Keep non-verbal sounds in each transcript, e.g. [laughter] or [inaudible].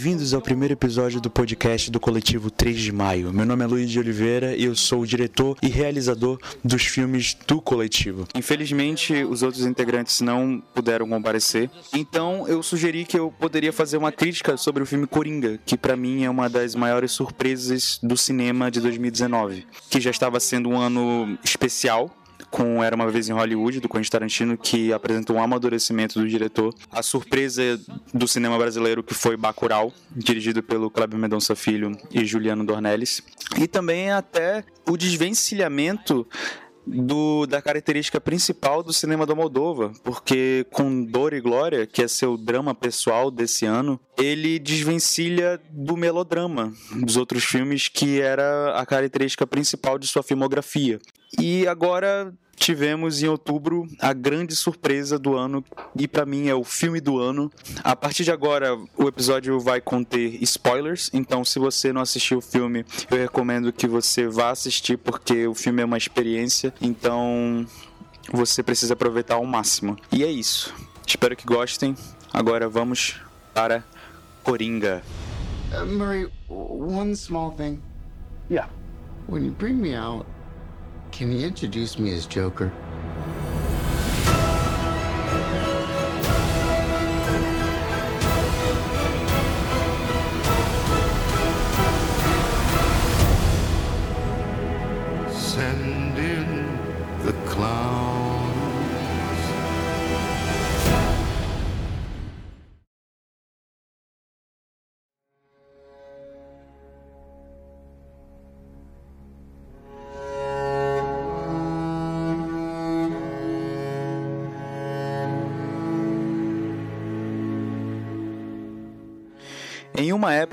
Bem-vindos ao primeiro episódio do podcast do coletivo 3 de Maio. Meu nome é Luiz de Oliveira e eu sou o diretor e realizador dos filmes do coletivo. Infelizmente, os outros integrantes não puderam comparecer, então eu sugeri que eu poderia fazer uma crítica sobre o filme Coringa, que para mim é uma das maiores surpresas do cinema de 2019, que já estava sendo um ano especial com Era Uma Vez em Hollywood, do Quentin Tarantino, que apresentou um amadurecimento do diretor. A surpresa do cinema brasileiro, que foi Bacurau, dirigido pelo Kleber Mendonça Filho e Juliano Dornelles. E também até o desvencilhamento do, da característica principal do cinema do Moldova, porque com Dor e Glória, que é seu drama pessoal desse ano, ele desvencilha do melodrama dos outros filmes, que era a característica principal de sua filmografia. E agora tivemos em outubro a grande surpresa do ano e para mim é o filme do ano. A partir de agora o episódio vai conter spoilers, então se você não assistiu o filme, eu recomendo que você vá assistir porque o filme é uma experiência, então você precisa aproveitar ao máximo. E é isso. Espero que gostem. Agora vamos para Coringa. Uh, Murray, one small thing. Yeah. When you bring me out, can you introduce me as Joker?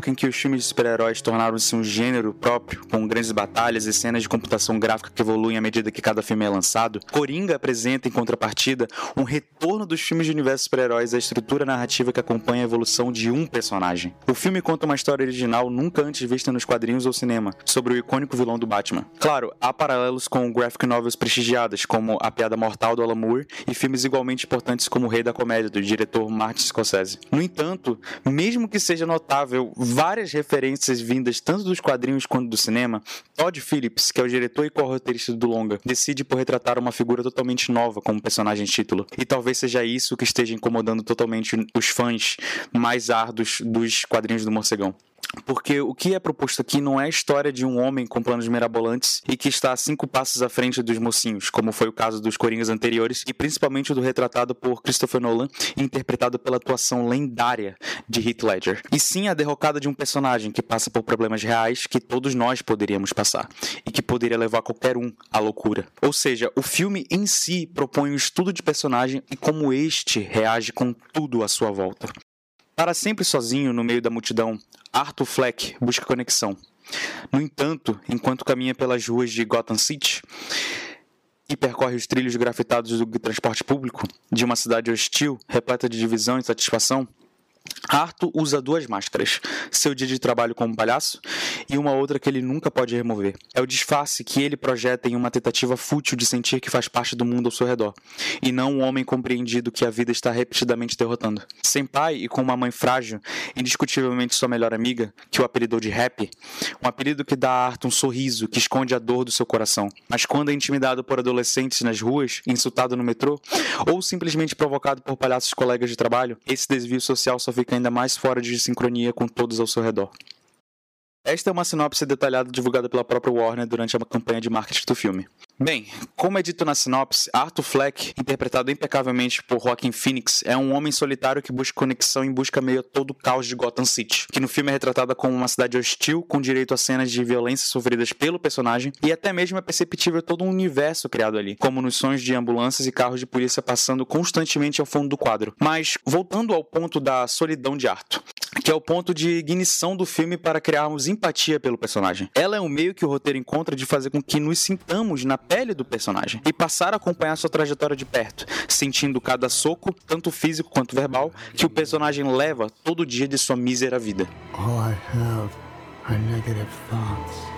Época em que os filmes de super-heróis tornaram-se um gênero próprio, com grandes batalhas e cenas de computação gráfica que evoluem à medida que cada filme é lançado, Coringa apresenta, em contrapartida, um retorno dos filmes de universo super-heróis à estrutura narrativa que acompanha a evolução de um personagem. O filme conta uma história original nunca antes vista nos quadrinhos ou cinema, sobre o icônico vilão do Batman. Claro, há paralelos com graphic novels prestigiadas, como A Piada Mortal do Alan Moore, e filmes igualmente importantes como O Rei da Comédia, do diretor Martin Scorsese. No entanto, mesmo que seja notável várias referências vindas tanto dos quadrinhos quanto do cinema, Todd Phillips, que é o diretor e co-roteirista do longa, decide por retratar uma figura totalmente nova como personagem título. E talvez seja isso que esteja incomodando totalmente os fãs mais árduos dos quadrinhos do Morcegão. Porque o que é proposto aqui não é a história de um homem com planos mirabolantes e que está a cinco passos à frente dos mocinhos, como foi o caso dos Coringas anteriores, e principalmente o do retratado por Christopher Nolan, interpretado pela atuação lendária de Heath Ledger. E sim a derrocada de um personagem que passa por problemas reais que todos nós poderíamos passar, e que poderia levar qualquer um à loucura. Ou seja, o filme em si propõe o estudo de personagem e como este reage com tudo à sua volta. Para sempre sozinho no meio da multidão, Arthur Fleck busca conexão. No entanto, enquanto caminha pelas ruas de Gotham City e percorre os trilhos grafitados do transporte público de uma cidade hostil, repleta de divisão e satisfação, Arthur usa duas máscaras, seu dia de trabalho como palhaço e uma outra que ele nunca pode remover. É o disfarce que ele projeta em uma tentativa fútil de sentir que faz parte do mundo ao seu redor, e não um homem compreendido que a vida está repetidamente derrotando. Sem pai e com uma mãe frágil, indiscutivelmente sua melhor amiga, que o apelidou de Happy, um apelido que dá a Arthur um sorriso que esconde a dor do seu coração. Mas quando é intimidado por adolescentes nas ruas, insultado no metrô, ou simplesmente provocado por palhaços colegas de trabalho, esse desvio social só fica ainda mais fora de sincronia com todos ao seu redor. Esta é uma sinopse detalhada divulgada pela própria Warner durante a campanha de marketing do filme. Bem, como é dito na sinopse, Arthur Fleck, interpretado impecavelmente por Joaquin Phoenix, é um homem solitário que busca conexão em busca meio a todo o caos de Gotham City, que no filme é retratada como uma cidade hostil com direito a cenas de violência sofridas pelo personagem e até mesmo é perceptível todo um universo criado ali, como nos sons de ambulâncias e carros de polícia passando constantemente ao fundo do quadro. Mas, voltando ao ponto da solidão de Arthur, que é o ponto de ignição do filme para criarmos empatia pelo personagem. Ela é um meio que o roteiro encontra de fazer com que nos sintamos na pele do personagem e passar a acompanhar sua trajetória de perto, sentindo cada soco, tanto físico quanto verbal, que o personagem leva todo dia de sua mísera vida. All I have are negative thoughts.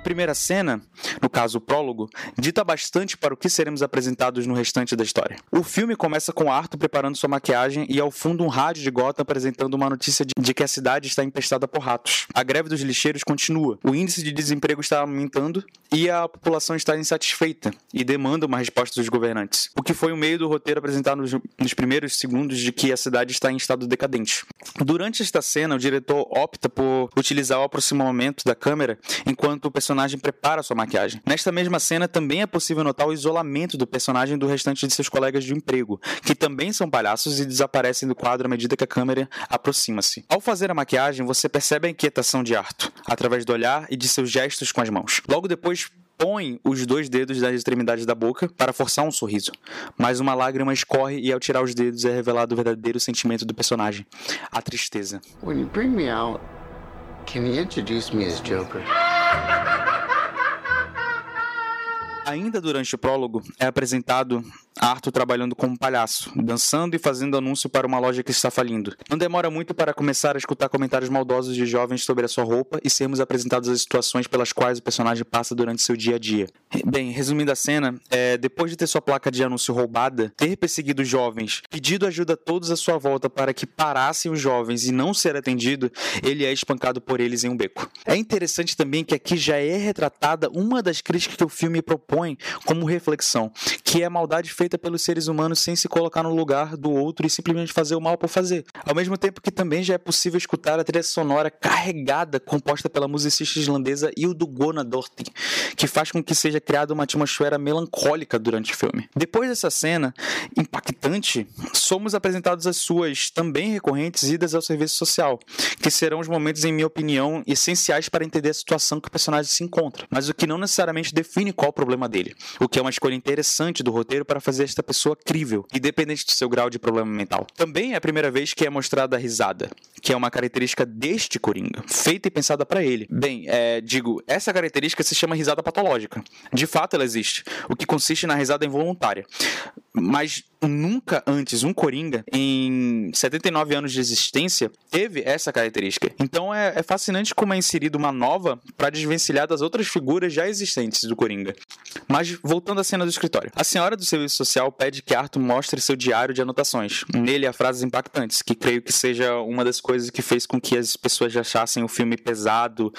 Primeira cena, no caso o prólogo, dita bastante para o que seremos apresentados no restante da história. O filme começa com Arthur preparando sua maquiagem e ao fundo um rádio de Gotham apresentando uma notícia de, que a cidade está empestada por ratos. A greve dos lixeiros continua, o índice de desemprego está aumentando e a população está insatisfeita e demanda uma resposta dos governantes. O que foi o meio do roteiro apresentado nos, nos primeiros segundos de que a cidade está em estado decadente. Durante esta cena, o diretor opta por utilizar o aproximamento da câmera enquanto o personagem prepara sua maquiagem. Nesta mesma cena, também é possível notar o isolamento do personagem do restante de seus colegas de emprego, que também são palhaços e desaparecem do quadro à medida que a câmera aproxima-se. Ao fazer a maquiagem, você percebe a inquietação de Arthur, através do olhar e de seus gestos com as mãos. Logo depois, põe os dois dedos nas extremidades da boca para forçar um sorriso, mas uma lágrima escorre e ao tirar os dedos é revelado o verdadeiro sentimento do personagem, a tristeza. Bring me out, can you introduce me as Joker? Ha ha ha! Ainda durante o prólogo, é apresentado Arthur trabalhando como palhaço, dançando e fazendo anúncio para uma loja que está falindo. Não demora muito para começar a escutar comentários maldosos de jovens sobre a sua roupa e sermos apresentados às situações pelas quais o personagem passa durante seu dia a dia. Bem, resumindo a cena, é, depois de ter sua placa de anúncio roubada, ter perseguido jovens, pedido ajuda a todos à sua volta para que parassem os jovens e não ser atendido, ele é espancado por eles em um beco. É interessante também que aqui já é retratada uma das críticas que o filme propõe propõe como reflexão, que é a maldade feita pelos seres humanos sem se colocar no lugar do outro e simplesmente fazer o mal por fazer. Ao mesmo tempo que também já é possível escutar a trilha sonora carregada composta pela musicista islandesa Hildo Gona Dorti, que faz com que seja criada uma atmosfera melancólica durante o filme. Depois dessa cena impactante, somos apresentados as suas também recorrentes idas ao serviço social, que serão os momentos, em minha opinião, essenciais para entender a situação que o personagem se encontra, mas o que não necessariamente define qual o problema dele, o que é uma escolha interessante do roteiro para fazer esta pessoa crível, independente do seu grau de problema mental. Também é a primeira vez que é mostrada a risada, que é uma característica deste Coringa, feita e pensada para ele. Bem, é, digo, essa característica se chama risada patológica. De fato, ela existe, o que consiste na risada involuntária. Mas nunca antes um Coringa, em 79 anos de existência, teve essa característica. Então é, é fascinante como é inserida uma nova para desvencilhar das outras figuras já existentes do Coringa. Mas voltando à cena do escritório. A senhora do serviço social pede que Arthur mostre seu diário de anotações. Nele há frases impactantes, que creio que seja uma das coisas que fez com que as pessoas achassem o filme pesado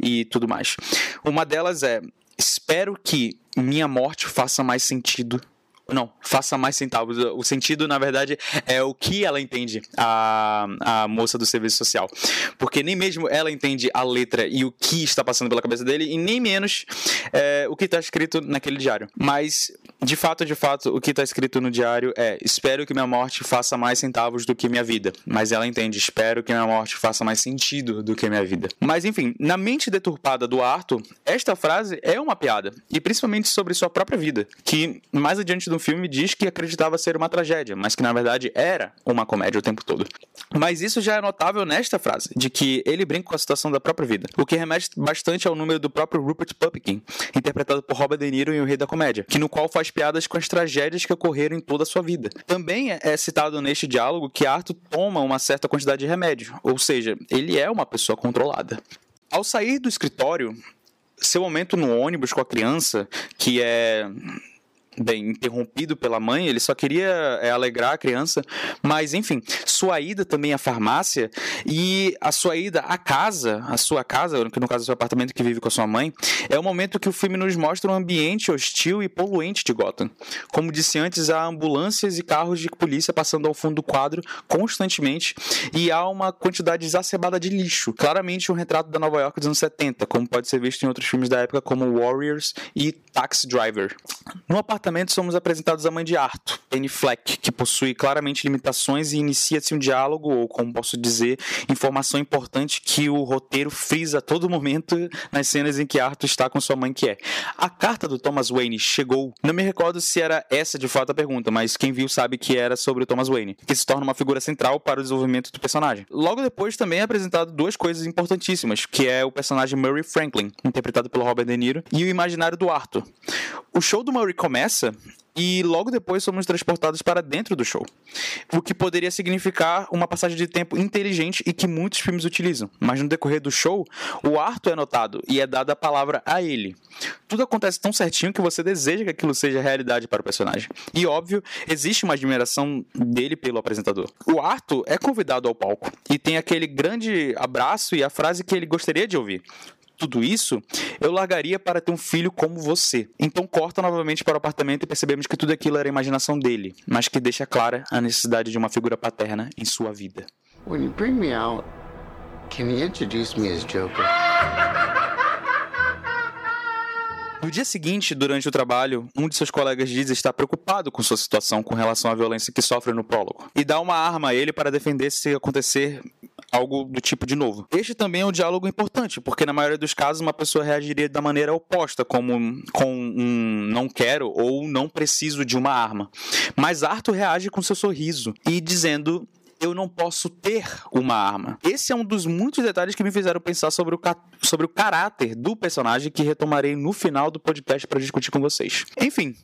e tudo mais. Uma delas é: Espero que minha morte faça mais sentido não, faça mais centavos. O sentido, na verdade, é o que ela entende, a, a moça do serviço social. Porque nem mesmo ela entende a letra e o que está passando pela cabeça dele, e nem menos é, o que está escrito naquele diário. Mas, de fato, de fato, o que está escrito no diário é: Espero que minha morte faça mais centavos do que minha vida. Mas ela entende: Espero que minha morte faça mais sentido do que minha vida. Mas, enfim, na mente deturpada do Arthur, esta frase é uma piada. E principalmente sobre sua própria vida. Que mais adiante do no filme diz que acreditava ser uma tragédia, mas que na verdade era uma comédia o tempo todo. Mas isso já é notável nesta frase, de que ele brinca com a situação da própria vida, o que remete bastante ao número do próprio Rupert Pupkin, interpretado por Robert De Niro em O Rei da Comédia, que no qual faz piadas com as tragédias que ocorreram em toda a sua vida. Também é citado neste diálogo que Arthur toma uma certa quantidade de remédio, ou seja, ele é uma pessoa controlada. Ao sair do escritório, seu momento no ônibus com a criança, que é bem interrompido pela mãe, ele só queria é, alegrar a criança, mas enfim, sua ida também à farmácia e a sua ida à casa, a sua casa, que no caso é o seu apartamento que vive com a sua mãe, é o momento que o filme nos mostra um ambiente hostil e poluente de Gotham. Como disse antes, há ambulâncias e carros de polícia passando ao fundo do quadro constantemente e há uma quantidade exacerbada de lixo, claramente um retrato da Nova York dos anos 70, como pode ser visto em outros filmes da época como Warriors e Taxi Driver. No apartamento apartamento, somos apresentados à mãe de Arthur, Penny Fleck, que possui claramente limitações e inicia-se um diálogo, ou como posso dizer, informação importante que o roteiro frisa a todo momento nas cenas em que Arthur está com sua mãe, que é. A carta do Thomas Wayne chegou. Não me recordo se era essa de fato a pergunta, mas quem viu sabe que era sobre o Thomas Wayne, que se torna uma figura central para o desenvolvimento do personagem. Logo depois também é apresentado duas coisas importantíssimas, que é o personagem Murray Franklin, interpretado pelo Robert De Niro, e o imaginário do Arthur. O show do Murray começa e logo depois somos transportados para dentro do show. O que poderia significar uma passagem de tempo inteligente e que muitos filmes utilizam. Mas no decorrer do show, o Arthur é notado e é dada a palavra a ele. Tudo acontece tão certinho que você deseja que aquilo seja realidade para o personagem. E óbvio, existe uma admiração dele pelo apresentador. O Arthur é convidado ao palco e tem aquele grande abraço e a frase que ele gostaria de ouvir tudo isso, eu largaria para ter um filho como você. Então corta novamente para o apartamento e percebemos que tudo aquilo era imaginação dele, mas que deixa clara a necessidade de uma figura paterna em sua vida. When you bring me out, can you introduce me as Joker? No dia seguinte, durante o trabalho, um de seus colegas diz estar preocupado com sua situação com relação à violência que sofre no prólogo e dá uma arma a ele para defender se acontecer algo do tipo de novo. Este também é um diálogo importante, porque na maioria dos casos uma pessoa reagiria da maneira oposta, como com um não quero ou não preciso de uma arma. Mas Arthur reage com seu sorriso e dizendo eu não posso ter uma arma. Esse é um dos muitos detalhes que me fizeram pensar sobre o, sobre o caráter do personagem que retomarei no final do podcast para discutir com vocês. Enfim,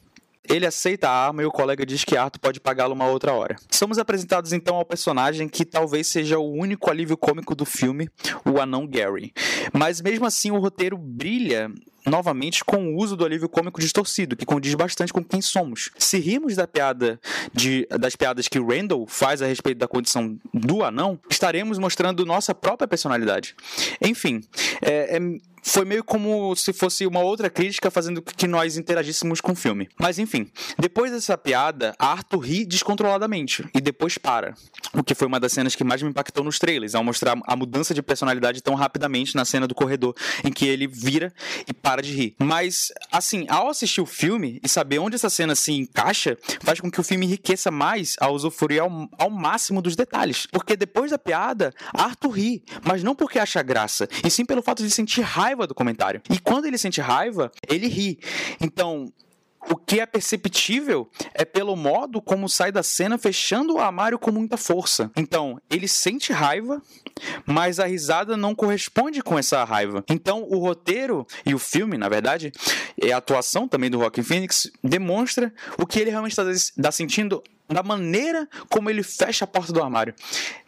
ele aceita a arma e o colega diz que Arthur pode pagá-lo uma outra hora. Somos apresentados então ao personagem que talvez seja o único alívio cômico do filme, o anão Gary. Mas mesmo assim o roteiro brilha novamente com o uso do alívio cômico distorcido, que condiz bastante com quem somos. Se rimos da piada de, das piadas que Randall faz a respeito da condição do anão, estaremos mostrando nossa própria personalidade. Enfim, é, é foi meio como se fosse uma outra crítica fazendo que nós interagíssemos com o filme. Mas enfim, depois dessa piada, Arthur ri descontroladamente e depois para. O que foi uma das cenas que mais me impactou nos trailers, ao mostrar a mudança de personalidade tão rapidamente na cena do corredor, em que ele vira e para de rir. Mas, assim, ao assistir o filme e saber onde essa cena se encaixa, faz com que o filme enriqueça mais ao usufruir ao, ao máximo dos detalhes. Porque depois da piada, Arthur ri, mas não porque acha graça, e sim pelo fato de sentir raiva do comentário. E quando ele sente raiva, ele ri. Então, o que é perceptível é pelo modo como sai da cena fechando o armário com muita força. Então, ele sente raiva, mas a risada não corresponde com essa raiva. Então, o roteiro e o filme, na verdade, e a atuação também do Rockin' Phoenix demonstra o que ele realmente está sentindo da maneira como ele fecha a porta do armário.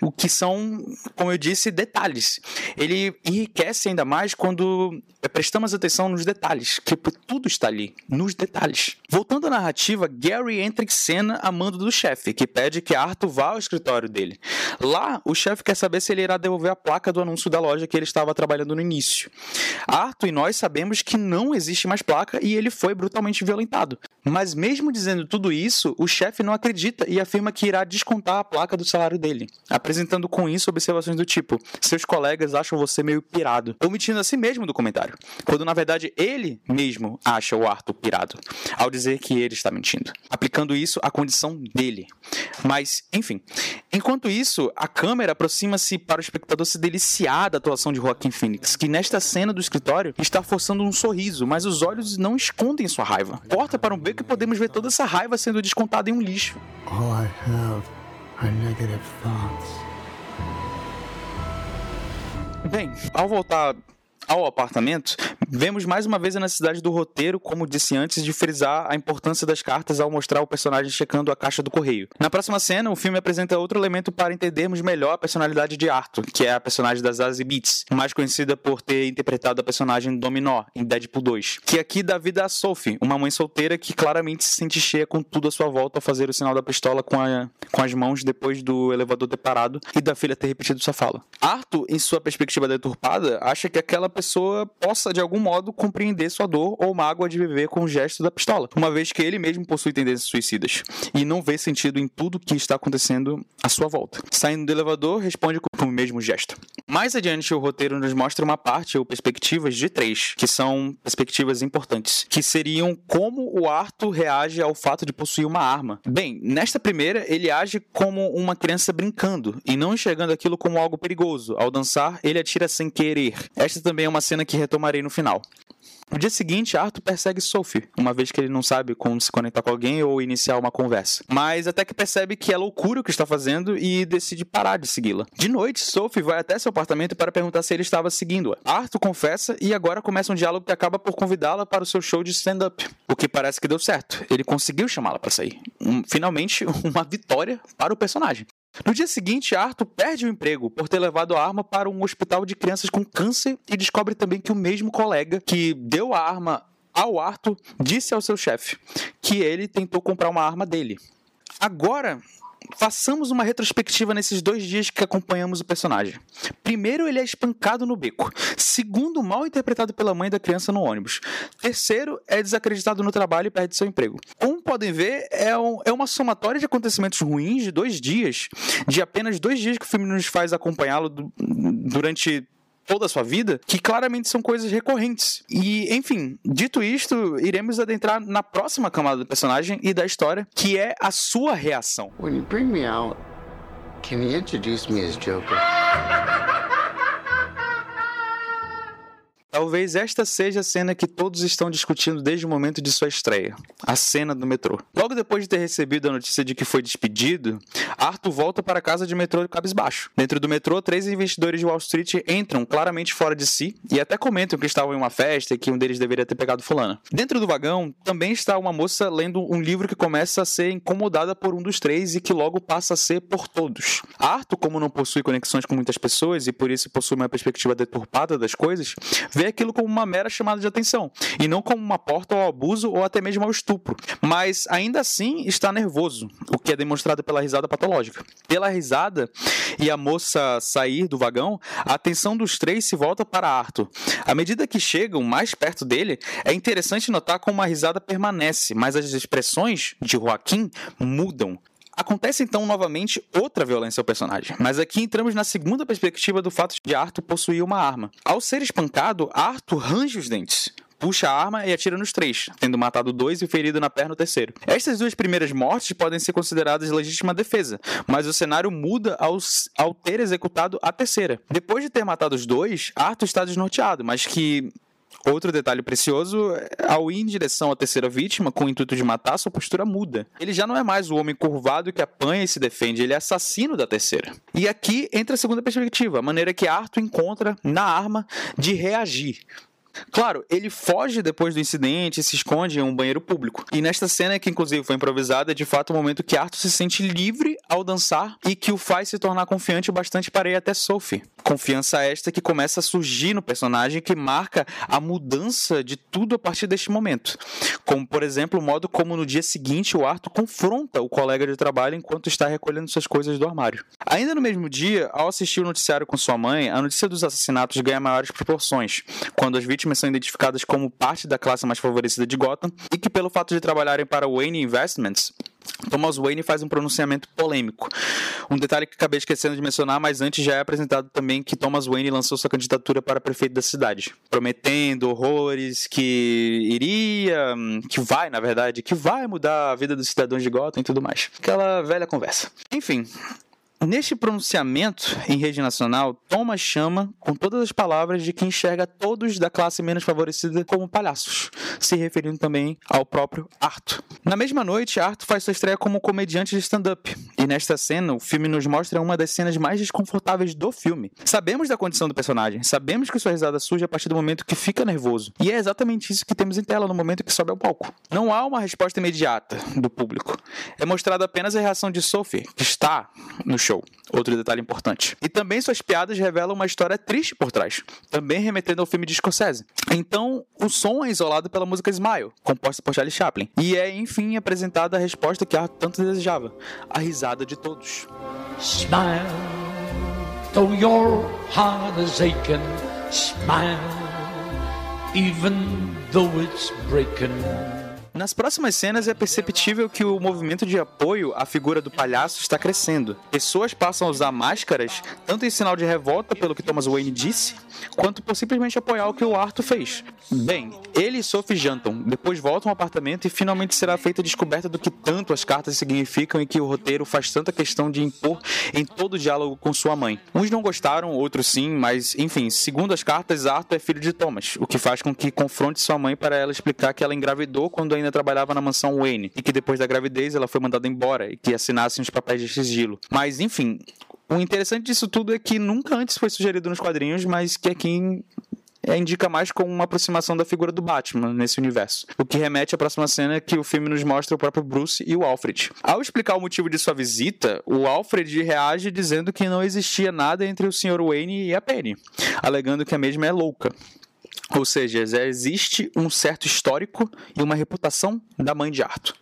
O que são, como eu disse, detalhes. Ele enriquece ainda mais quando prestamos atenção nos detalhes, que tudo está ali, nos detalhes. Voltando à narrativa, Gary entra em cena a mando do chefe, que pede que Arthur vá ao escritório dele. Lá, o chefe quer saber se ele irá devolver a placa do anúncio da loja que ele estava trabalhando no início. Arthur e nós sabemos que não existe mais placa e ele foi brutalmente violentado. Mas mesmo dizendo tudo isso, o chefe não acredita acredita e afirma que irá descontar a placa do salário dele, apresentando com isso observações do tipo: seus colegas acham você meio pirado, omitindo a si mesmo do comentário, quando na verdade ele mesmo acha o Arthur pirado, ao dizer que ele está mentindo, aplicando isso à condição dele. Mas, enfim, enquanto isso, a câmera aproxima-se para o espectador se deliciar da atuação de Joaquin Phoenix, que nesta cena do escritório está forçando um sorriso, mas os olhos não escondem sua raiva. Corta para um beco e podemos ver toda essa raiva sendo descontada em um lixo. All I have are negative thoughts. Bem, ao voltar ao apartamento, vemos mais uma vez a necessidade do roteiro, como disse antes, de frisar a importância das cartas ao mostrar o personagem checando a caixa do correio. Na próxima cena, o filme apresenta outro elemento para entendermos melhor a personalidade de Arthur, que é a personagem da Zazie Beetz, mais conhecida por ter interpretado a personagem Dominó em Deadpool 2, que aqui dá vida a Sophie, uma mãe solteira que claramente se sente cheia com tudo à sua volta ao fazer o sinal da pistola com, a, com as mãos depois do elevador ter parado e da filha ter repetido sua fala. Arthur, em sua perspectiva deturpada, acha que aquela pessoa possa de algum modo compreender sua dor ou mágoa de viver com o gesto da pistola, uma vez que ele mesmo possui tendências suicidas e não vê sentido em tudo que está acontecendo à sua volta. Saindo do elevador, responde com o mesmo gesto. Mais adiante, o roteiro nos mostra uma parte ou perspectivas de três, que são perspectivas importantes, que seriam como o Arthur reage ao fato de possuir uma arma. Bem, nesta primeira, ele age como uma criança brincando e não enxergando aquilo como algo perigoso. Ao dançar, ele atira sem querer. Esta também é uma cena que retomarei no final. No dia seguinte, Arthur persegue Sophie, uma vez que ele não sabe como se conectar com alguém ou iniciar uma conversa. Mas até que percebe que é loucura o que está fazendo e decide parar de segui-la. De noite, Sophie vai até seu apartamento para perguntar se ele estava seguindo-a. Arthur confessa e agora começa um diálogo que acaba por convidá-la para o seu show de stand-up. O que parece que deu certo. Ele conseguiu chamá-la para sair. Um, finalmente, [laughs] uma vitória para o personagem. No dia seguinte, Arthur perde o emprego por ter levado a arma para um hospital de crianças com câncer e descobre também que o mesmo colega que deu a arma ao Arthur disse ao seu chefe que ele tentou comprar uma arma dele. Agora, façamos uma retrospectiva nesses dois dias que acompanhamos o personagem. Primeiro, ele é espancado no beco. Segundo, mal interpretado pela mãe da criança no ônibus. Terceiro, é desacreditado no trabalho e perde seu emprego. Como podem ver, é, um, é uma somatória de acontecimentos ruins de dois dias, de apenas dois dias que o filme nos faz acompanhá-lo durante toda a sua vida, que claramente são coisas recorrentes. E, enfim, dito isto, iremos adentrar na próxima camada do personagem e da história, que é a sua reação. Bring me out, can you introduce me as Joker? [laughs] Talvez esta seja a cena que todos estão discutindo desde o momento de sua estreia, a cena do metrô. Logo depois de ter recebido a notícia de que foi despedido, Arthur volta para a casa de metrô cabisbaixo. Dentro do metrô, três investidores de Wall Street entram claramente fora de si e até comentam que estavam em uma festa e que um deles deveria ter pegado fulana. Dentro do vagão, também está uma moça lendo um livro que começa a ser incomodada por um dos três e que logo passa a ser por todos. Arthur, como não possui conexões com muitas pessoas e por isso possui uma perspectiva deturpada das coisas, vê aquilo como uma mera chamada de atenção, e não como uma porta ao abuso ou até mesmo ao estupro. Mas ainda assim está nervoso, o que é demonstrado pela risada patológica. Pela risada e a moça sair do vagão, a atenção dos três se volta para Arthur. À medida que chegam mais perto dele, é interessante notar como a risada permanece, mas as expressões de Joaquim mudam. Acontece então novamente outra violência ao personagem, mas aqui entramos na segunda perspectiva do fato de Arthur possuir uma arma. Ao ser espancado, Arthur range os dentes, puxa a arma e atira nos três, tendo matado dois e ferido na perna o terceiro. Estas duas primeiras mortes podem ser consideradas legítima defesa, mas o cenário muda ao, ao ter executado a terceira. Depois de ter matado os dois, Arthur está desnorteado, mas que Outro detalhe precioso, ao ir em direção à terceira vítima, com o intuito de matar, sua postura muda. Ele já não é mais o homem curvado que apanha e se defende, ele é assassino da terceira. E aqui entra a segunda perspectiva, a maneira que Arthur encontra na arma de reagir. Claro, ele foge depois do incidente e se esconde em um banheiro público. E nesta cena, que inclusive foi improvisada, é de fato o momento que Arthur se sente livre ao dançar e que o faz se tornar confiante o bastante para ir até Sophie. Confiança esta que começa a surgir no personagem que marca a mudança de tudo a partir deste momento. Como, por exemplo, o modo como no dia seguinte o Arthur confronta o colega de trabalho enquanto está recolhendo suas coisas do armário. Ainda no mesmo dia, ao assistir o noticiário com sua mãe, a notícia dos assassinatos ganha maiores proporções, quando as vítimas são identificadas como parte da classe mais favorecida de Gotham e que, pelo fato de trabalharem para Wayne Investments, Thomas Wayne faz um pronunciamento polêmico. Um detalhe que acabei esquecendo de mencionar, mas antes já é apresentado também que Thomas Wayne lançou sua candidatura para prefeito da cidade, prometendo horrores que iria, que vai, na verdade, que vai mudar a vida dos cidadãos de Gotham e tudo mais. Aquela velha conversa. Enfim, Neste pronunciamento em rede nacional, Thomas chama, com todas as palavras, de que enxerga todos da classe menos favorecida como palhaços, se referindo também ao próprio Arthur. Na mesma noite, Arthur faz sua estreia como comediante de stand-up, e nesta cena, o filme nos mostra uma das cenas mais desconfortáveis do filme. Sabemos da condição do personagem, sabemos que sua risada surge a partir do momento que fica nervoso, e é exatamente isso que temos em tela no momento que sobe ao palco. Não há uma resposta imediata do público. É mostrada apenas a reação de Sophie, que está no show. Outro detalhe importante. E também suas piadas revelam uma história triste por trás, também remetendo ao filme de Scorsese. Então, o som é isolado pela música Smile, composta por Charlie Chaplin, e é, enfim, apresentada a resposta que Arthur tanto desejava: a risada de todos. Smile, though your heart is aching, smile, even though it's breaking. Nas próximas cenas é perceptível que o movimento de apoio à figura do palhaço está crescendo. Pessoas passam a usar máscaras, tanto em sinal de revolta pelo que Thomas Wayne disse, quanto por simplesmente apoiar o que o Arthur fez. Bem, ele e Sophie jantam, depois voltam ao apartamento e finalmente será feita a descoberta do que tanto as cartas significam e que o roteiro faz tanta questão de impor em todo o diálogo com sua mãe. Uns não gostaram, outros sim, mas enfim, segundo as cartas, Arthur é filho de Thomas, o que faz com que confronte sua mãe para ela explicar que ela engravidou quando ainda trabalhava na mansão Wayne e que depois da gravidez ela foi mandada embora e que assinasse uns papéis de sigilo. Mas enfim, o interessante disso tudo é que nunca antes foi sugerido nos quadrinhos, mas que aqui é, indica mais como uma aproximação da figura do Batman nesse universo. O que remete à próxima cena que o filme nos mostra o próprio Bruce e o Alfred. Ao explicar o motivo de sua visita, o Alfred reage dizendo que não existia nada entre o Sr. Wayne e a Penny, alegando que a mesma é louca. Ou seja, existe um certo histórico e uma reputação da mãe de Arthur.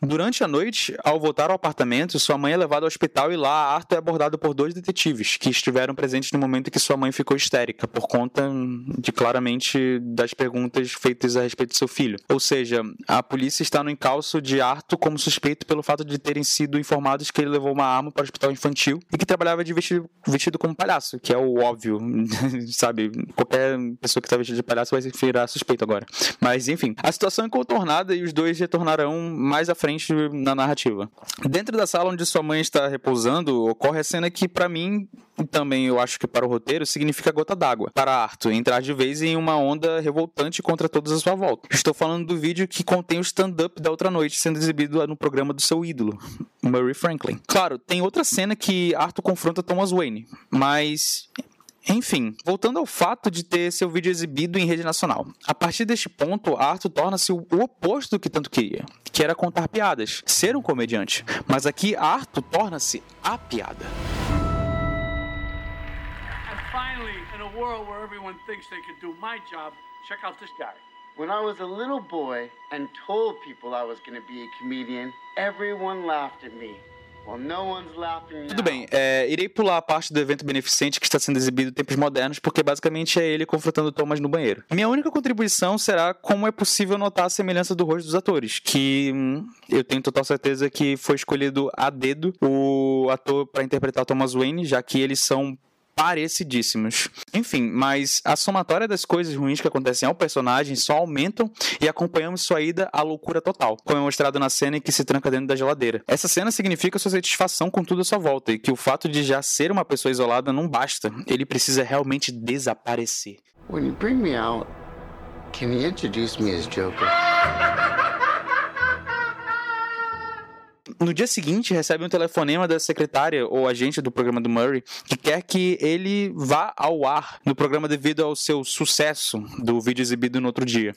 Durante a noite, ao voltar ao apartamento, sua mãe é levada ao hospital e lá Arthur é abordado por dois detetives que estiveram presentes no momento em que sua mãe ficou histérica, por conta de claramente das perguntas feitas a respeito do seu filho. Ou seja, a polícia está no encalço de Arthur como suspeito pelo fato de terem sido informados que ele levou uma arma para o hospital infantil e que trabalhava de vestido, vestido como palhaço, que é o óbvio, [laughs] sabe? Qualquer pessoa que está vestida de palhaço vai se virar suspeito agora. Mas enfim, a situação é contornada e os dois retornarão mais à frente frente na narrativa. Dentro da sala onde sua mãe está repousando, ocorre a cena que, para mim, também eu acho que para o roteiro, significa gota d'água. Para Arthur entrar de vez em uma onda revoltante contra todos à sua volta. Estou falando do vídeo que contém o stand-up da outra noite sendo exibido no programa do seu ídolo, Murray Franklin. Claro, tem outra cena que Arthur confronta Thomas Wayne, mas enfim, voltando ao fato de ter seu vídeo exibido em rede nacional. A partir deste ponto, Arthur torna-se o oposto do que tanto queria, que era contar piadas, ser um comediante. Mas aqui Arthur torna-se a piada. And finally, in a world where everyone thinks they can do my job, check out this guy. When I was a little boy and told people I was going to be a comedian, everyone laughed at me. Tudo bem, é, irei pular a parte do evento beneficente que está sendo exibido em tempos modernos, porque basicamente é ele confrontando Thomas no banheiro. Minha única contribuição será como é possível notar a semelhança do rosto dos atores, que hum, eu tenho total certeza que foi escolhido a dedo o ator para interpretar Thomas Wayne, já que eles são parecidíssimos. Enfim, mas a somatória das coisas ruins que acontecem ao personagem só aumentam e acompanhamos sua ida à loucura total, como é mostrado na cena em que se tranca dentro da geladeira. Essa cena significa sua satisfação com tudo à sua volta e que o fato de já ser uma pessoa isolada não basta, ele precisa realmente desaparecer. When you bring me out, can you introduce me as Joker? No dia seguinte, recebe um telefonema da secretária ou agente do programa do Murray que quer que ele vá ao ar no programa devido ao seu sucesso do vídeo exibido no outro dia.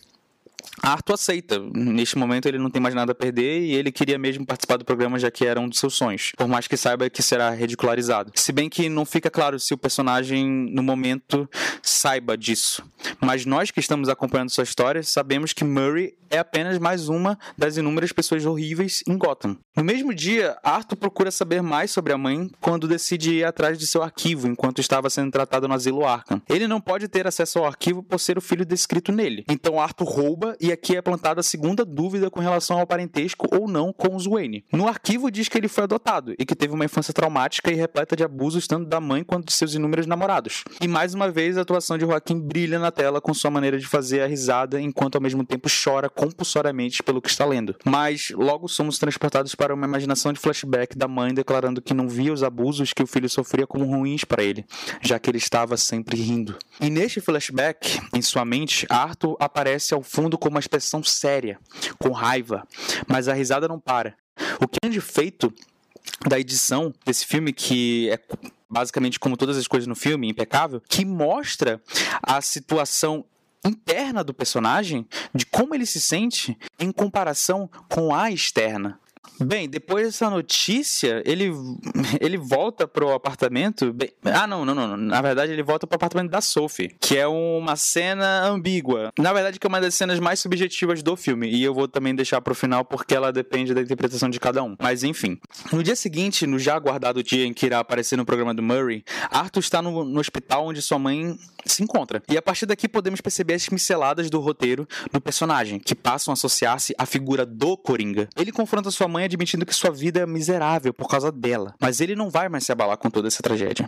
Arthur aceita. Neste momento ele não tem mais nada a perder e ele queria mesmo participar do programa já que era um dos seus sonhos, por mais que saiba que será ridicularizado. Se bem que não fica claro se o personagem no momento saiba disso. Mas nós que estamos acompanhando sua história sabemos que Murray é apenas mais uma das inúmeras pessoas horríveis em Gotham. No mesmo dia, Arthur procura saber mais sobre a mãe quando decide ir atrás de seu arquivo enquanto estava sendo tratado no asilo Arkham. Ele não pode ter acesso ao arquivo por ser o filho descrito nele. Então Arthur rouba e aqui é plantada a segunda dúvida com relação ao parentesco ou não com os Wayne. No arquivo diz que ele foi adotado e que teve uma infância traumática e repleta de abusos tanto da mãe quanto de seus inúmeros namorados. E mais uma vez a atuação de Joaquim brilha na tela com sua maneira de fazer a risada enquanto ao mesmo tempo chora compulsoriamente pelo que está lendo. Mas logo somos transportados para uma imaginação de flashback da mãe declarando que não via os abusos que o filho sofria como ruins para ele, já que ele estava sempre rindo. E neste flashback, em sua mente, Arthur aparece ao fundo com uma expressão séria, com raiva, mas a risada não para. O que feito da edição desse filme, que é basicamente como todas as coisas no filme, impecável, que mostra a situação interna do personagem, de como ele se sente em comparação com a externa. Bem, depois dessa notícia, ele, [laughs] ele volta pro apartamento. Bem, ah, não, não, não. Na verdade, ele volta pro apartamento da Sophie, que é uma cena ambígua. Na verdade, que é uma das cenas mais subjetivas do filme. E eu vou também deixar pro final porque ela depende da interpretação de cada um. Mas enfim. No dia seguinte, no já aguardado dia em que irá aparecer no programa do Murray, Arthur está no, no hospital onde sua mãe se encontra. E a partir daqui podemos perceber as pinceladas do roteiro do personagem, que passam a associar-se à figura do Coringa. Ele confronta sua mãe admitindo que sua vida é miserável por causa dela, mas ele não vai mais se abalar com toda essa tragédia.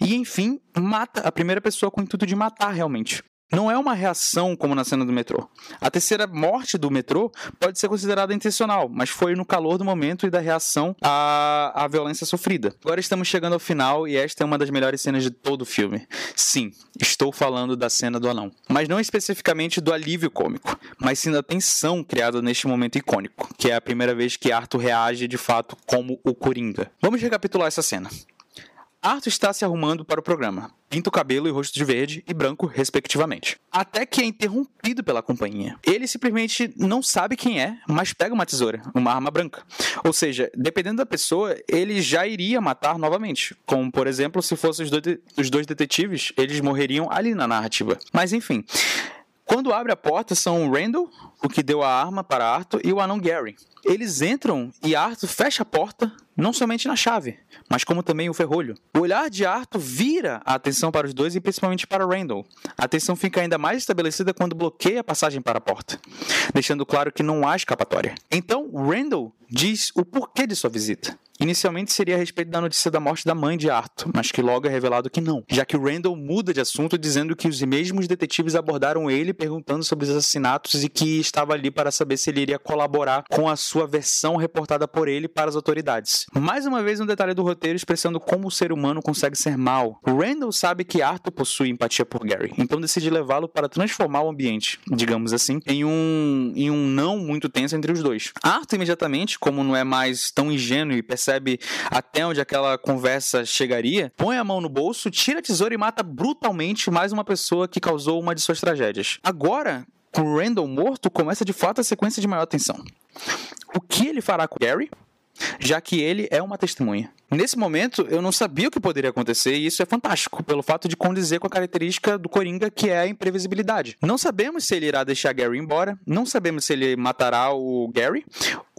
E enfim, mata a primeira pessoa com o intuito de matar realmente. Não é uma reação como na cena do metrô. A terceira morte do metrô pode ser considerada intencional, mas foi no calor do momento e da reação à, à violência sofrida. Agora estamos chegando ao final e esta é uma das melhores cenas de todo o filme. Sim, estou falando da cena do anão. Mas não especificamente do alívio cômico, mas sim da tensão criada neste momento icônico, que é a primeira vez que Arthur reage de fato como o Coringa. Vamos recapitular essa cena. Arthur está se arrumando para o programa. Pinta o cabelo e o rosto de verde e branco, respectivamente. Até que é interrompido pela companhia. Ele simplesmente não sabe quem é, mas pega uma tesoura, uma arma branca. Ou seja, dependendo da pessoa, ele já iria matar novamente. Como, por exemplo, se fossem os dois, detetives, eles morreriam ali na narrativa. Mas enfim. Quando abre a porta, são Randall, o que deu a arma para Arthur, e o anão Gary. Eles entram e Arthur fecha a porta, não somente na chave, mas como também o ferrolho. O olhar de Arthur vira a atenção para os dois e principalmente para Randall. A atenção fica ainda mais estabelecida quando bloqueia a passagem para a porta, deixando claro que não há escapatória. Então, Randall diz o porquê de sua visita. Inicialmente seria a respeito da notícia da morte da mãe de Arthur, mas que logo é revelado que não, já que Randall muda de assunto dizendo que os mesmos detetives abordaram ele perguntando sobre os assassinatos e que estava ali para saber se ele iria colaborar com a sua versão reportada por ele para as autoridades. Mais uma vez um detalhe do roteiro expressando como o ser humano consegue ser mal. Randall sabe que Arthur possui empatia por Gary, então decide levá-lo para transformar o ambiente, digamos assim, em um, em um não muito tenso entre os dois. Arthur imediatamente, como não é mais tão ingênuo e percebe até onde aquela conversa chegaria, põe a mão no bolso, tira a tesoura e mata brutalmente mais uma pessoa que causou uma de suas tragédias. Agora, com o Randall morto, começa de fato a sequência de maior tensão. O que ele fará com Gary? já que ele é uma testemunha. Nesse momento, eu não sabia o que poderia acontecer, e isso é fantástico, pelo fato de condizer com a característica do Coringa, que é a imprevisibilidade. Não sabemos se ele irá deixar Gary embora, não sabemos se ele matará o Gary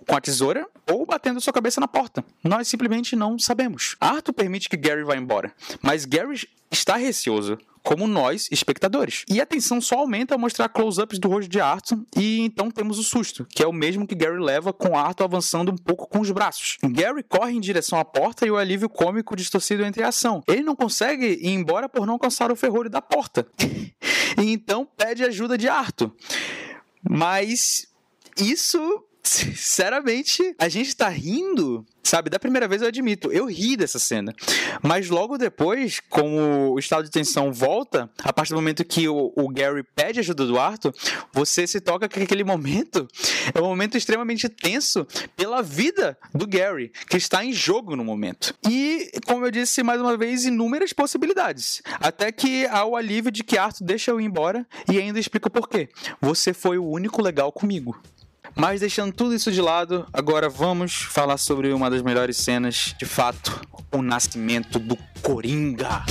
com a tesoura ou batendo sua cabeça na porta. Nós simplesmente não sabemos. Arthur permite que Gary vá embora, mas Gary está receoso como nós, espectadores. E a tensão só aumenta ao mostrar close-ups do rosto de Arthur, e então temos o susto, que é o mesmo que Gary leva com Arthur avançando um pouco com os braços. Gary corre em direção à porta e o alívio cômico distorcido entre a ação. Ele não consegue ir embora por não alcançar o ferrolho da porta. [laughs] e então pede ajuda de Arthur. Mas isso sinceramente, a gente tá rindo, sabe? Da primeira vez eu admito, eu ri dessa cena. Mas logo depois, como o estado de tensão volta, a partir do momento que o, o Gary pede ajuda do Arthur, você se toca que aquele momento é um momento extremamente tenso pela vida do Gary, que está em jogo no momento. E, como eu disse mais uma vez, inúmeras possibilidades. Até que há o alívio de que Arthur deixa eu ir embora e ainda explica por quê. Você foi o único legal comigo. Mas deixando tudo isso de lado, agora vamos falar sobre uma das melhores cenas, de fato, o nascimento do Coringa.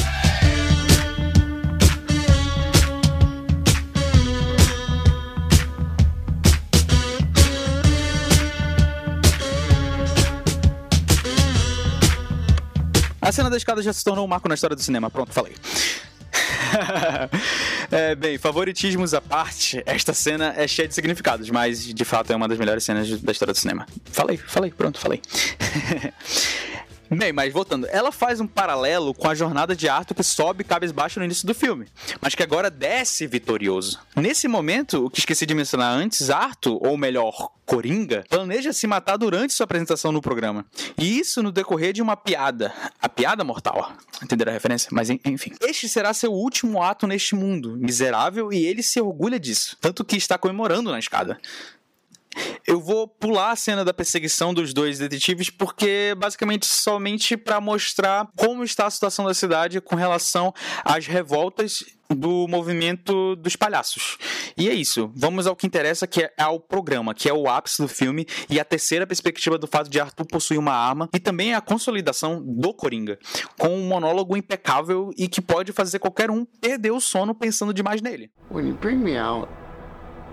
A cena da escada já se tornou um marco na história do cinema. Pronto, falei. [laughs] é, bem, favoritismos à parte, esta cena é cheia de significados, mas de fato é uma das melhores cenas da história do cinema. Falei, falei, pronto, falei. [laughs] Bem, mas voltando, ela faz um paralelo com a jornada de Arthur que sobe cabisbaixo no início do filme, mas que agora desce vitorioso. Nesse momento, o que esqueci de mencionar antes, Arthur, ou melhor, Coringa, planeja se matar durante sua apresentação no programa. E isso no decorrer de uma piada, a piada mortal. Entenderam a referência? Mas enfim. Este será seu último ato neste mundo miserável e ele se orgulha disso, tanto que está comemorando na escada. Eu vou pular a cena da perseguição dos dois detetives porque basicamente somente para mostrar como está a situação da cidade com relação às revoltas do movimento dos palhaços. E é isso. Vamos ao que interessa, que é ao programa, que é o ápice do filme e a terceira perspectiva do fato de Arthur possuir uma arma e também a consolidação do Coringa, com um monólogo impecável e que pode fazer qualquer um perder o sono pensando demais nele. When you bring me out,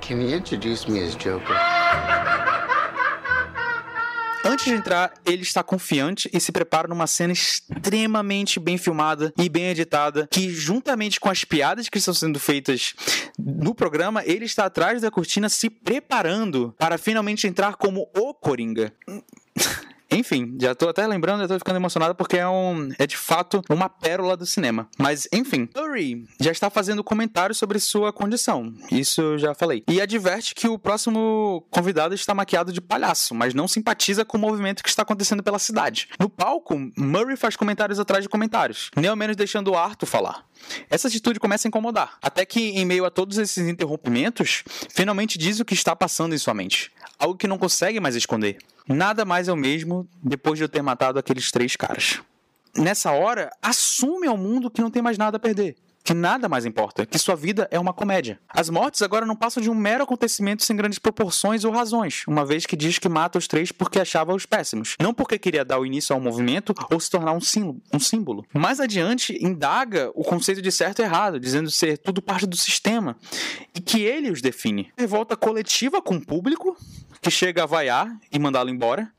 can you introduce me as Joker? Antes de entrar, ele está confiante e se prepara numa cena extremamente bem filmada e bem editada, que juntamente com as piadas que estão sendo feitas no programa, ele está atrás da cortina se preparando para finalmente entrar como o Coringa. Enfim, já tô até lembrando, já tô ficando emocionado porque é, um, é de fato uma pérola do cinema. Mas, enfim, Curry já está fazendo comentários sobre sua condição. Isso eu já falei. E adverte que o próximo convidado está maquiado de palhaço, mas não simpatiza com o movimento que está acontecendo pela cidade. No palco, Murray faz comentários atrás de comentários, nem ao menos deixando o Arthur falar. Essa atitude começa a incomodar, até que, em meio a todos esses interrompimentos, finalmente diz o que está passando em sua mente. Algo que não consegue mais esconder. Nada mais é o mesmo depois de eu ter matado aqueles três caras. Nessa hora, assume ao mundo que não tem mais nada a perder. Que nada mais importa, que sua vida é uma comédia. As mortes agora não passam de um mero acontecimento sem grandes proporções ou razões, uma vez que diz que mata os três porque achava os péssimos, não porque queria dar o início ao movimento ou se tornar um símbolo. Um símbolo. Mais adiante, indaga o conceito de certo e errado, dizendo ser tudo parte do sistema e que ele os define. Revolta coletiva com o público, que chega a vaiar e mandá-lo embora.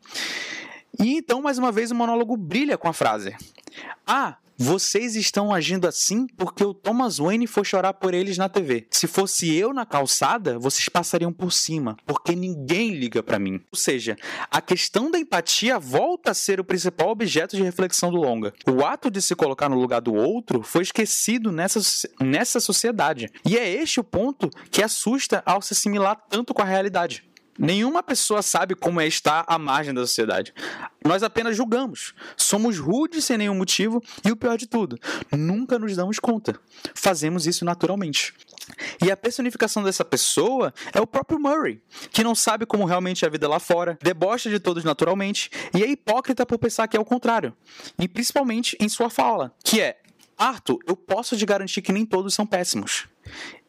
E então, mais uma vez, o monólogo brilha com a frase: Ah, vocês estão agindo assim porque o Thomas Wayne foi chorar por eles na TV. Se fosse eu na calçada, vocês passariam por cima, porque ninguém liga para mim. Ou seja, a questão da empatia volta a ser o principal objeto de reflexão do longa. O ato de se colocar no lugar do outro foi esquecido nessa, nessa sociedade. E é este o ponto que assusta ao se assimilar tanto com a realidade. Nenhuma pessoa sabe como é estar à margem da sociedade. Nós apenas julgamos. Somos rudes sem nenhum motivo e o pior de tudo, nunca nos damos conta. Fazemos isso naturalmente. E a personificação dessa pessoa é o próprio Murray, que não sabe como realmente é a vida lá fora, debocha de todos naturalmente e é hipócrita por pensar que é o contrário. E principalmente em sua fala, que é: Arthur, eu posso te garantir que nem todos são péssimos.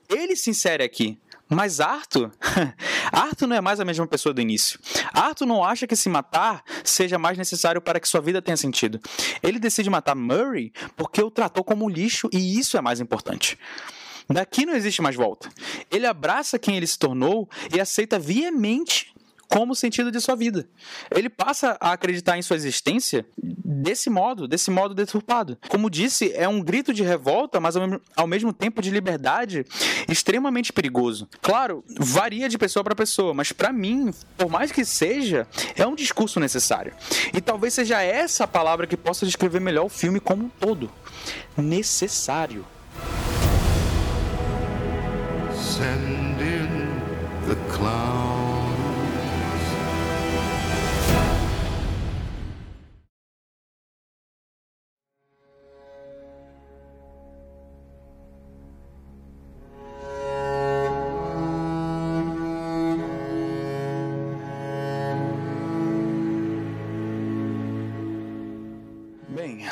Ele se insere aqui, mas Arthur, [laughs] Arthur não é mais a mesma pessoa do início. Arthur não acha que se matar seja mais necessário para que sua vida tenha sentido. Ele decide matar Murray porque o tratou como lixo e isso é mais importante. Daqui não existe mais volta. Ele abraça quem ele se tornou e aceita veemente como sentido de sua vida. Ele passa a acreditar em sua existência desse modo, desse modo deturpado. Como disse, é um grito de revolta, mas ao mesmo tempo de liberdade extremamente perigoso. Claro, varia de pessoa para pessoa, mas para mim, por mais que seja, é um discurso necessário. E talvez seja essa palavra que possa descrever melhor o filme como um todo. Necessário. Send in the.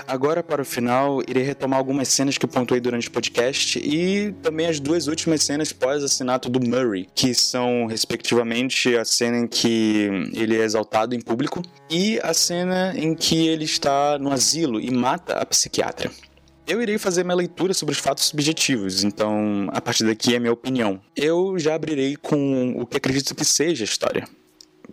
Agora, para o final, irei retomar algumas cenas que pontuei durante o podcast e também as duas últimas cenas pós-assassinato do Murray, que são, respectivamente, a cena em que ele é exaltado em público e a cena em que ele está no asilo e mata a psiquiatra. Eu irei fazer minha leitura sobre os fatos subjetivos, então a partir daqui é minha opinião. Eu já abrirei com o que acredito que seja a história.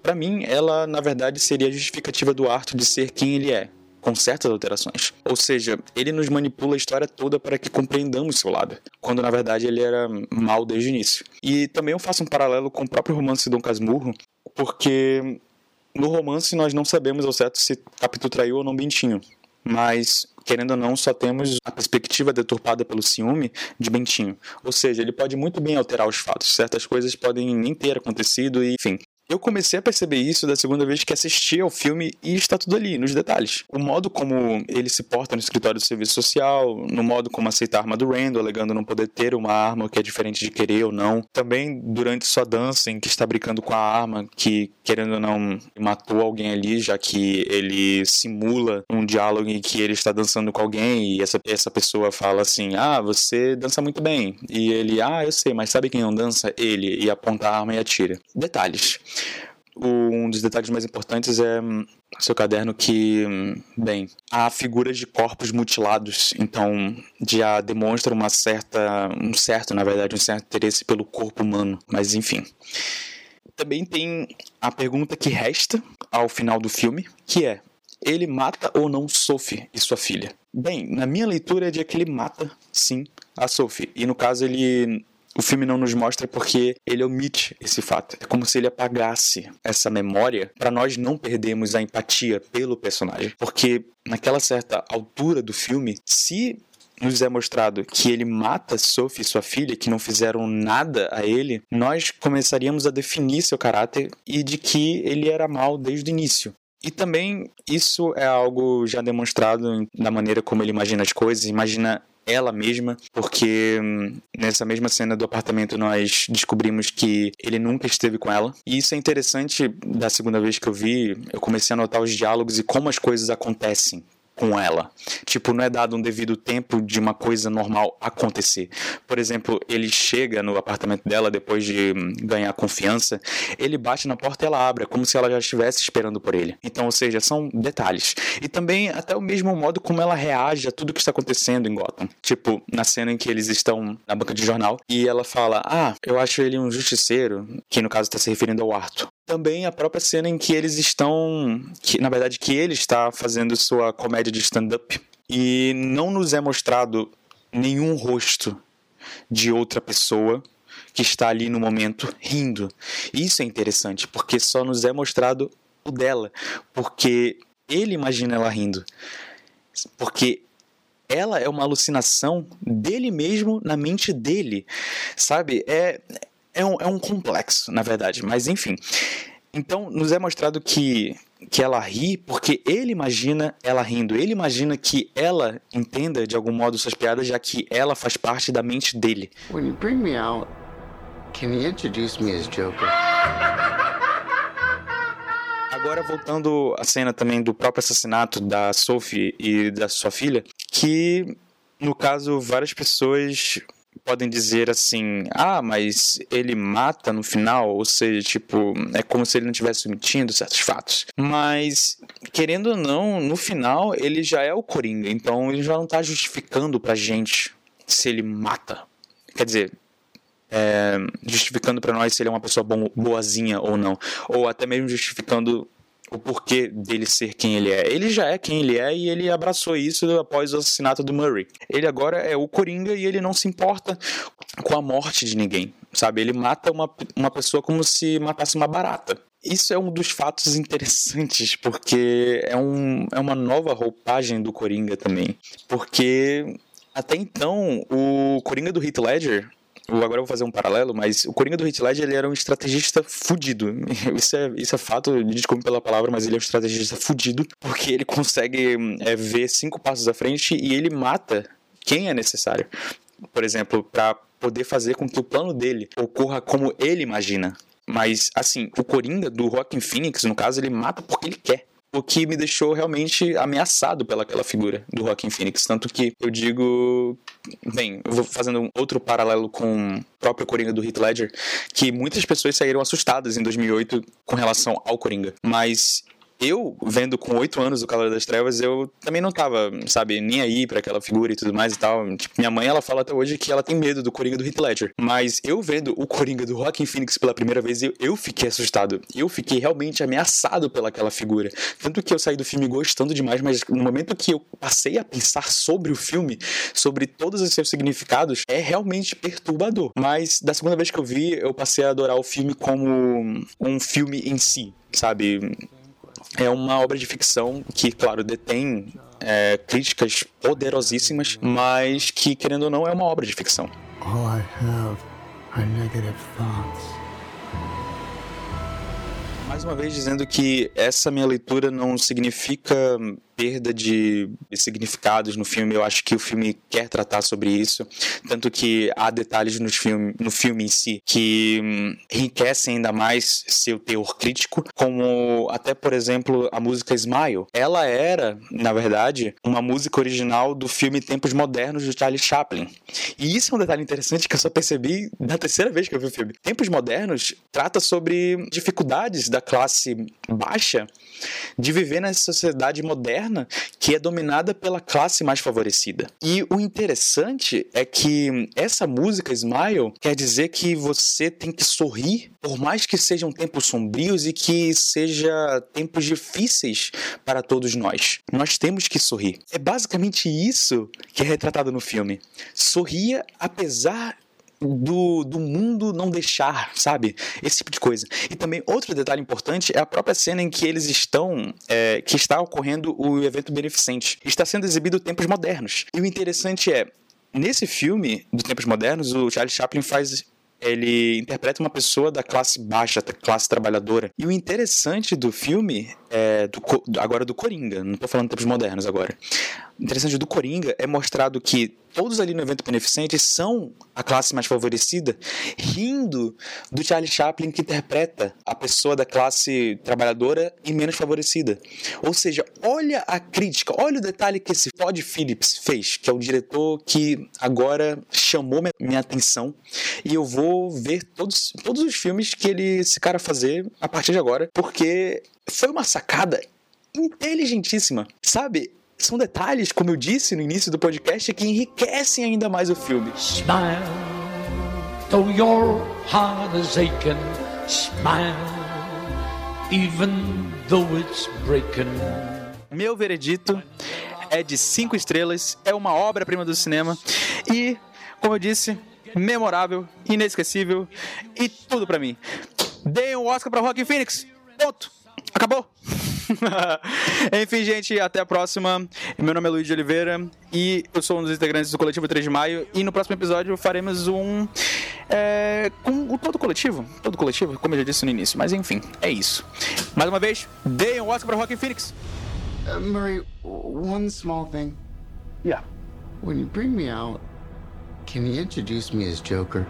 Para mim, ela na verdade seria a justificativa do Arthur de ser quem ele é, com certas alterações. Ou seja, ele nos manipula a história toda para que compreendamos seu lado, quando na verdade ele era mal desde o início. E também eu faço um paralelo com o próprio romance Dom Casmurro, porque no romance nós não sabemos ao certo se Capitu traiu ou não Bentinho, mas querendo ou não, só temos a perspectiva deturpada pelo ciúme de Bentinho. Ou seja, ele pode muito bem alterar os fatos. Certas coisas podem nem ter acontecido e, enfim. Eu comecei a perceber isso da segunda vez que assisti ao filme e está tudo ali, nos detalhes. O modo como ele se porta no escritório do serviço social, no modo como aceita a arma do Randall, alegando não poder ter uma arma que é diferente de querer ou não. Também durante sua dança, em que está brincando com a arma, que querendo ou não matou alguém ali, já que ele simula um diálogo em que ele está dançando com alguém e essa, essa pessoa fala assim: Ah, você dança muito bem. E ele, ah, eu sei, mas sabe quem não dança? Ele. E aponta a arma e atira. Detalhes um dos detalhes mais importantes é hum, seu caderno que, hum, bem, há figuras de corpos mutilados, então já demonstra uma certa, um certo, na verdade, um certo interesse pelo corpo humano, mas enfim. Também tem a pergunta que resta ao final do filme, que é: ele mata ou não Sophie e sua filha? Bem, na minha leitura é de que ele mata, sim, a Sophie. E no caso ele o filme não nos mostra porque ele omite esse fato. É como se ele apagasse essa memória para nós não perdermos a empatia pelo personagem. Porque naquela certa altura do filme, se nos é mostrado que ele mata Sophie sua filha, que não fizeram nada a ele, nós começaríamos a definir seu caráter e de que ele era mal desde o início. E também isso é algo já demonstrado da maneira como ele imagina as coisas, imagina ela mesma, porque hum, nessa mesma cena do apartamento nós descobrimos que ele nunca esteve com ela. E isso é interessante da segunda vez que eu vi, eu comecei a notar os diálogos e como as coisas acontecem com ela. Tipo, não é dado um devido tempo de uma coisa normal acontecer. Por exemplo, ele chega no apartamento dela depois de hum, ganhar confiança, ele bate na porta e ela abre, é como se ela já estivesse esperando por ele. Então, ou seja, são detalhes. E também até o mesmo modo como ela reage a tudo que está acontecendo em Gotham. Tipo, na cena em que eles estão na banca de jornal e ela fala: Ah, eu acho ele um justiceiro, que no caso está se referindo ao Arthur também a própria cena em que eles estão, que na verdade que ele está fazendo sua comédia de stand-up e não nos é mostrado nenhum rosto de outra pessoa que está ali no momento rindo. Isso é interessante porque só nos é mostrado o dela, porque ele imagina ela rindo. Porque ela é uma alucinação dele mesmo na mente dele, sabe? É, é um, é um complexo, na verdade, mas enfim. Então, nos é mostrado que, que ela ri porque ele imagina ela rindo. Ele imagina que ela entenda de algum modo suas piadas, já que ela faz parte da mente dele. When you bring me out, can you introduce me as Joker? Agora voltando à cena também do próprio assassinato da Sophie e da sua filha, que no caso várias pessoas podem dizer assim: ah, mas ele mata no final, ou seja, tipo, é como se ele não estivesse omitindo certos fatos. Mas, querendo ou não, no final ele já é o Coringa, então ele já não está justificando pra gente se ele mata. Quer dizer, é, justificando para nós se ele é uma pessoa boazinha ou não, ou até mesmo justificando o porquê dele ser quem ele é. Ele já é quem ele é e ele abraçou isso após o assassinato do Murray. Ele agora é o Coringa e ele não se importa com a morte de ninguém, sabe? Ele mata uma, uma pessoa como se matasse uma barata. Isso é um dos fatos interessantes, porque é, um, é uma nova roupagem do Coringa também. Porque até então, o Coringa do Heath Ledger agora eu vou fazer um paralelo, mas o Coringa do Heath Ledger ele era um estrategista fudido. [laughs] Isso é, isso é fato, desculpe pela palavra, mas ele é um estrategista fudido, porque ele consegue é, ver cinco passos à frente e ele mata quem é necessário. Por exemplo, para poder fazer com que o plano dele ocorra como ele imagina. Mas, assim, o Coringa do Rockin' Phoenix, no caso, ele mata porque ele quer o que me deixou realmente ameaçado pelaquela figura do Joaquin Phoenix. Tanto que eu digo. Bem, eu vou fazendo um outro paralelo com o próprio Coringa do Heath Ledger, que muitas pessoas saíram assustadas em 2008 com relação ao Coringa. Mas eu, vendo com oito anos o Calor das Trevas, eu também não tava, sabe, nem aí para aquela figura e tudo mais e tal. Tipo, minha mãe, ela fala até hoje que ela tem medo do Coringa do Heath Ledger. Mas eu vendo o Coringa do Joaquin Phoenix pela primeira vez, eu, eu fiquei assustado. Eu fiquei realmente ameaçado pelaquela figura. Tanto que eu saí do filme gostando demais, mas no momento que eu passei a pensar sobre o filme, sobre todos os seus significados, é realmente perturbador. Mas da segunda vez que eu vi, eu passei a adorar o filme como um filme em si, sabe? É uma obra de ficção que, claro, detém é, críticas poderosíssimas, mas que, querendo ou não, é uma obra de ficção. All I have are negative thoughts. Mais uma vez dizendo que essa minha leitura não significa perda de significados no filme. Eu acho que o filme quer tratar sobre isso, tanto que há detalhes no filme, no filme em si que hum, enriquecem ainda mais seu teor crítico, como até por exemplo a música Smile. Ela era, na verdade, uma música original do filme Tempos Modernos de Charlie Chaplin. E isso é um detalhe interessante que eu só percebi na terceira vez que eu vi o filme. Tempos Modernos trata sobre dificuldades da classe baixa de viver nessa sociedade moderna que é dominada pela classe mais favorecida. E o interessante é que essa música Smile quer dizer que você tem que sorrir, por mais que sejam tempos sombrios e que seja tempos difíceis para todos nós. Nós temos que sorrir. É basicamente isso que é retratado no filme. Sorria apesar do, do mundo não deixar, sabe? Esse tipo de coisa. E também outro detalhe importante é a própria cena em que eles estão, é, que está ocorrendo o evento beneficente. Está sendo exibido tempos modernos. E o interessante é, nesse filme dos tempos modernos, o Charlie Chaplin faz ele interpreta uma pessoa da classe baixa, da classe trabalhadora. E o interessante do filme, é do, agora do Coringa, não estou falando de tempos modernos agora. O interessante do Coringa é mostrado que todos ali no evento beneficente são a classe mais favorecida, rindo do Charlie Chaplin que interpreta a pessoa da classe trabalhadora e menos favorecida. Ou seja, olha a crítica, olha o detalhe que esse Todd Phillips fez, que é o diretor que agora chamou minha atenção e eu vou ver todos, todos os filmes que ele esse cara fazer a partir de agora, porque foi uma sacada inteligentíssima, sabe? são detalhes, como eu disse no início do podcast, que enriquecem ainda mais o filme. Smile, though your heart is aching. Smile, even though it's breaking. Meu veredito é de cinco estrelas, é uma obra-prima do cinema e, como eu disse, memorável, inesquecível e tudo para mim. Dei um Oscar para Rock Phoenix. Ponto. Acabou. [laughs] Enfim, gente, até a próxima. Meu nome é Luiz de Oliveira e eu sou um dos integrantes do coletivo 3 de Maio. E no próximo episódio faremos um. É, com o todo coletivo. Todo coletivo, como eu já disse no início. Mas enfim, é isso. Mais uma vez, deem um Oscar para Rock Phoenix. Uh, Murray, one small thing. Yeah. When you bring me out, can you introduce me as Joker?